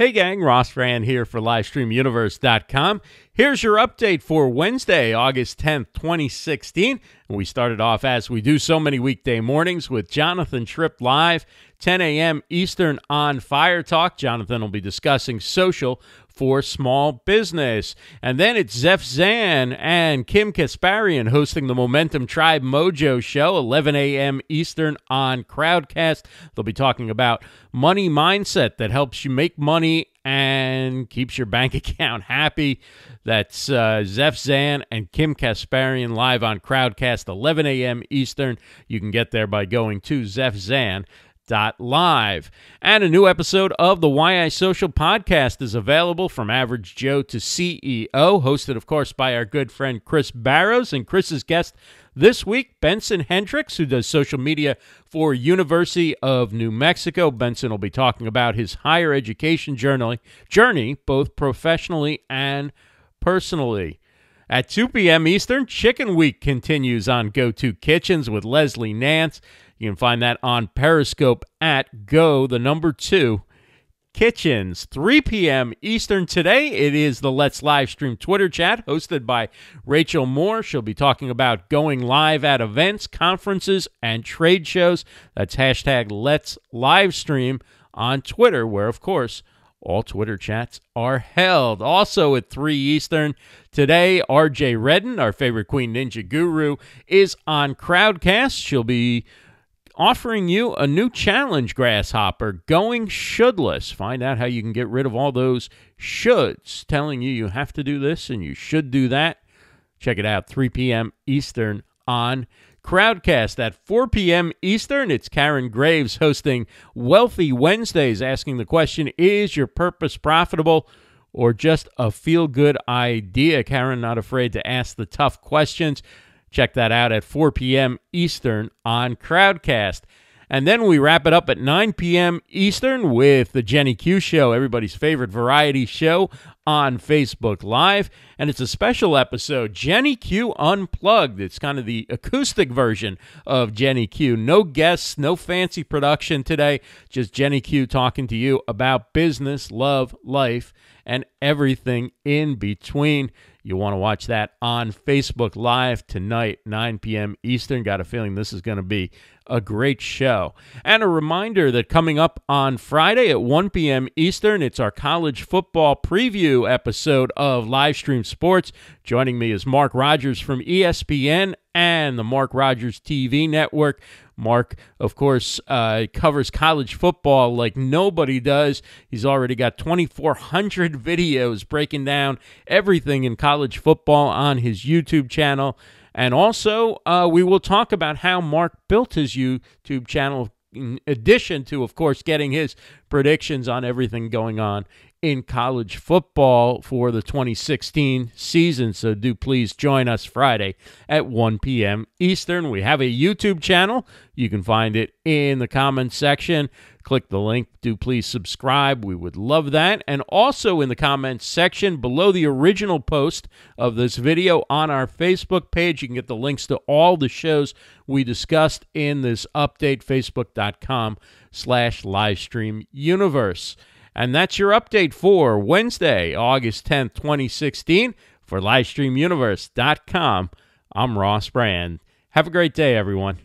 Hey gang, Ross Brand here for LivestreamUniverse.com. Here's your update for Wednesday, August 10th, 2016. And we started off as we do so many weekday mornings with Jonathan Tripp Live, 10 a.m. Eastern on Fire Talk. Jonathan will be discussing social for small business. And then it's Zeph Zan and Kim Kasparian hosting the Momentum Tribe Mojo Show, 11 a.m. Eastern on Crowdcast. They'll be talking about money mindset that helps you make money keeps your bank account happy. That's uh, Zan and Kim Kasparian live on Crowdcast, 11 a.m. Eastern. You can get there by going to Zeph Zan live. And a new episode of the Why I Social podcast is available from Average Joe to CEO, hosted, of course, by our good friend Chris Barrows. And Chris's guest this week, Benson Hendricks, who does social media for University of New Mexico. Benson will be talking about his higher education journey, journey both professionally and personally. At 2 p.m. Eastern, Chicken Week continues on Go To Kitchens with Leslie Nance. You can find that on Periscope at Go, the number two, Kitchens. 3 p.m. Eastern today. It is the Let's Live Stream Twitter chat hosted by Rachel Moore. She'll be talking about going live at events, conferences, and trade shows. That's hashtag Let's Live Stream on Twitter, where, of course, all Twitter chats are held. Also at 3 Eastern today, RJ Redden, our favorite Queen Ninja guru, is on Crowdcast. She'll be offering you a new challenge, Grasshopper, going shouldless. Find out how you can get rid of all those shoulds telling you you have to do this and you should do that. Check it out, 3 p.m. Eastern on Crowdcast at 4 p.m. Eastern. It's Karen Graves hosting Wealthy Wednesdays, asking the question Is your purpose profitable or just a feel good idea? Karen, not afraid to ask the tough questions. Check that out at 4 p.m. Eastern on Crowdcast. And then we wrap it up at 9 p.m. Eastern with the Jenny Q Show, everybody's favorite variety show on Facebook Live. And it's a special episode, Jenny Q Unplugged. It's kind of the acoustic version of Jenny Q. No guests, no fancy production today, just Jenny Q talking to you about business, love, life, and everything in between. You want to watch that on Facebook Live tonight, 9 p.m. Eastern. Got a feeling this is going to be a great show. And a reminder that coming up on Friday at 1 p.m. Eastern, it's our college football preview episode of Livestream Sports. Joining me is Mark Rogers from ESPN and the Mark Rogers TV network. Mark, of course, uh, covers college football like nobody does. He's already got 2,400 videos breaking down everything in college football on his YouTube channel. And also, uh, we will talk about how Mark built his YouTube channel, in addition to, of course, getting his predictions on everything going on in college football for the 2016 season. So do please join us Friday at 1 p.m. Eastern. We have a YouTube channel. You can find it in the comments section. Click the link. Do please subscribe. We would love that. And also in the comments section below the original post of this video on our Facebook page, you can get the links to all the shows we discussed in this update, facebook.com slash livestream universe. And that's your update for Wednesday, August 10th, 2016. For LivestreamUniverse.com, I'm Ross Brand. Have a great day, everyone.